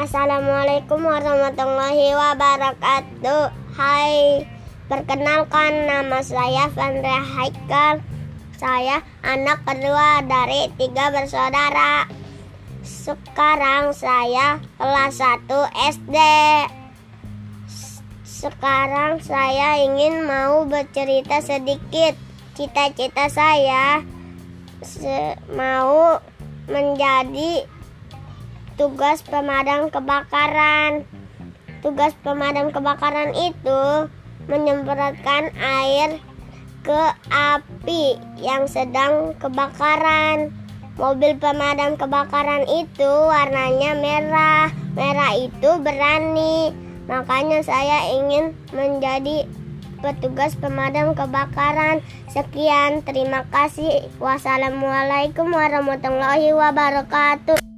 Assalamualaikum warahmatullahi wabarakatuh. Hai, perkenalkan nama saya Vandra Haikal. Saya anak kedua dari tiga bersaudara. Sekarang saya kelas 1 SD. Sekarang saya ingin mau bercerita sedikit. Cita-cita saya mau menjadi tugas pemadam kebakaran. Tugas pemadam kebakaran itu menyemprotkan air ke api yang sedang kebakaran. Mobil pemadam kebakaran itu warnanya merah. Merah itu berani. Makanya saya ingin menjadi petugas pemadam kebakaran. Sekian, terima kasih. Wassalamualaikum warahmatullahi wabarakatuh.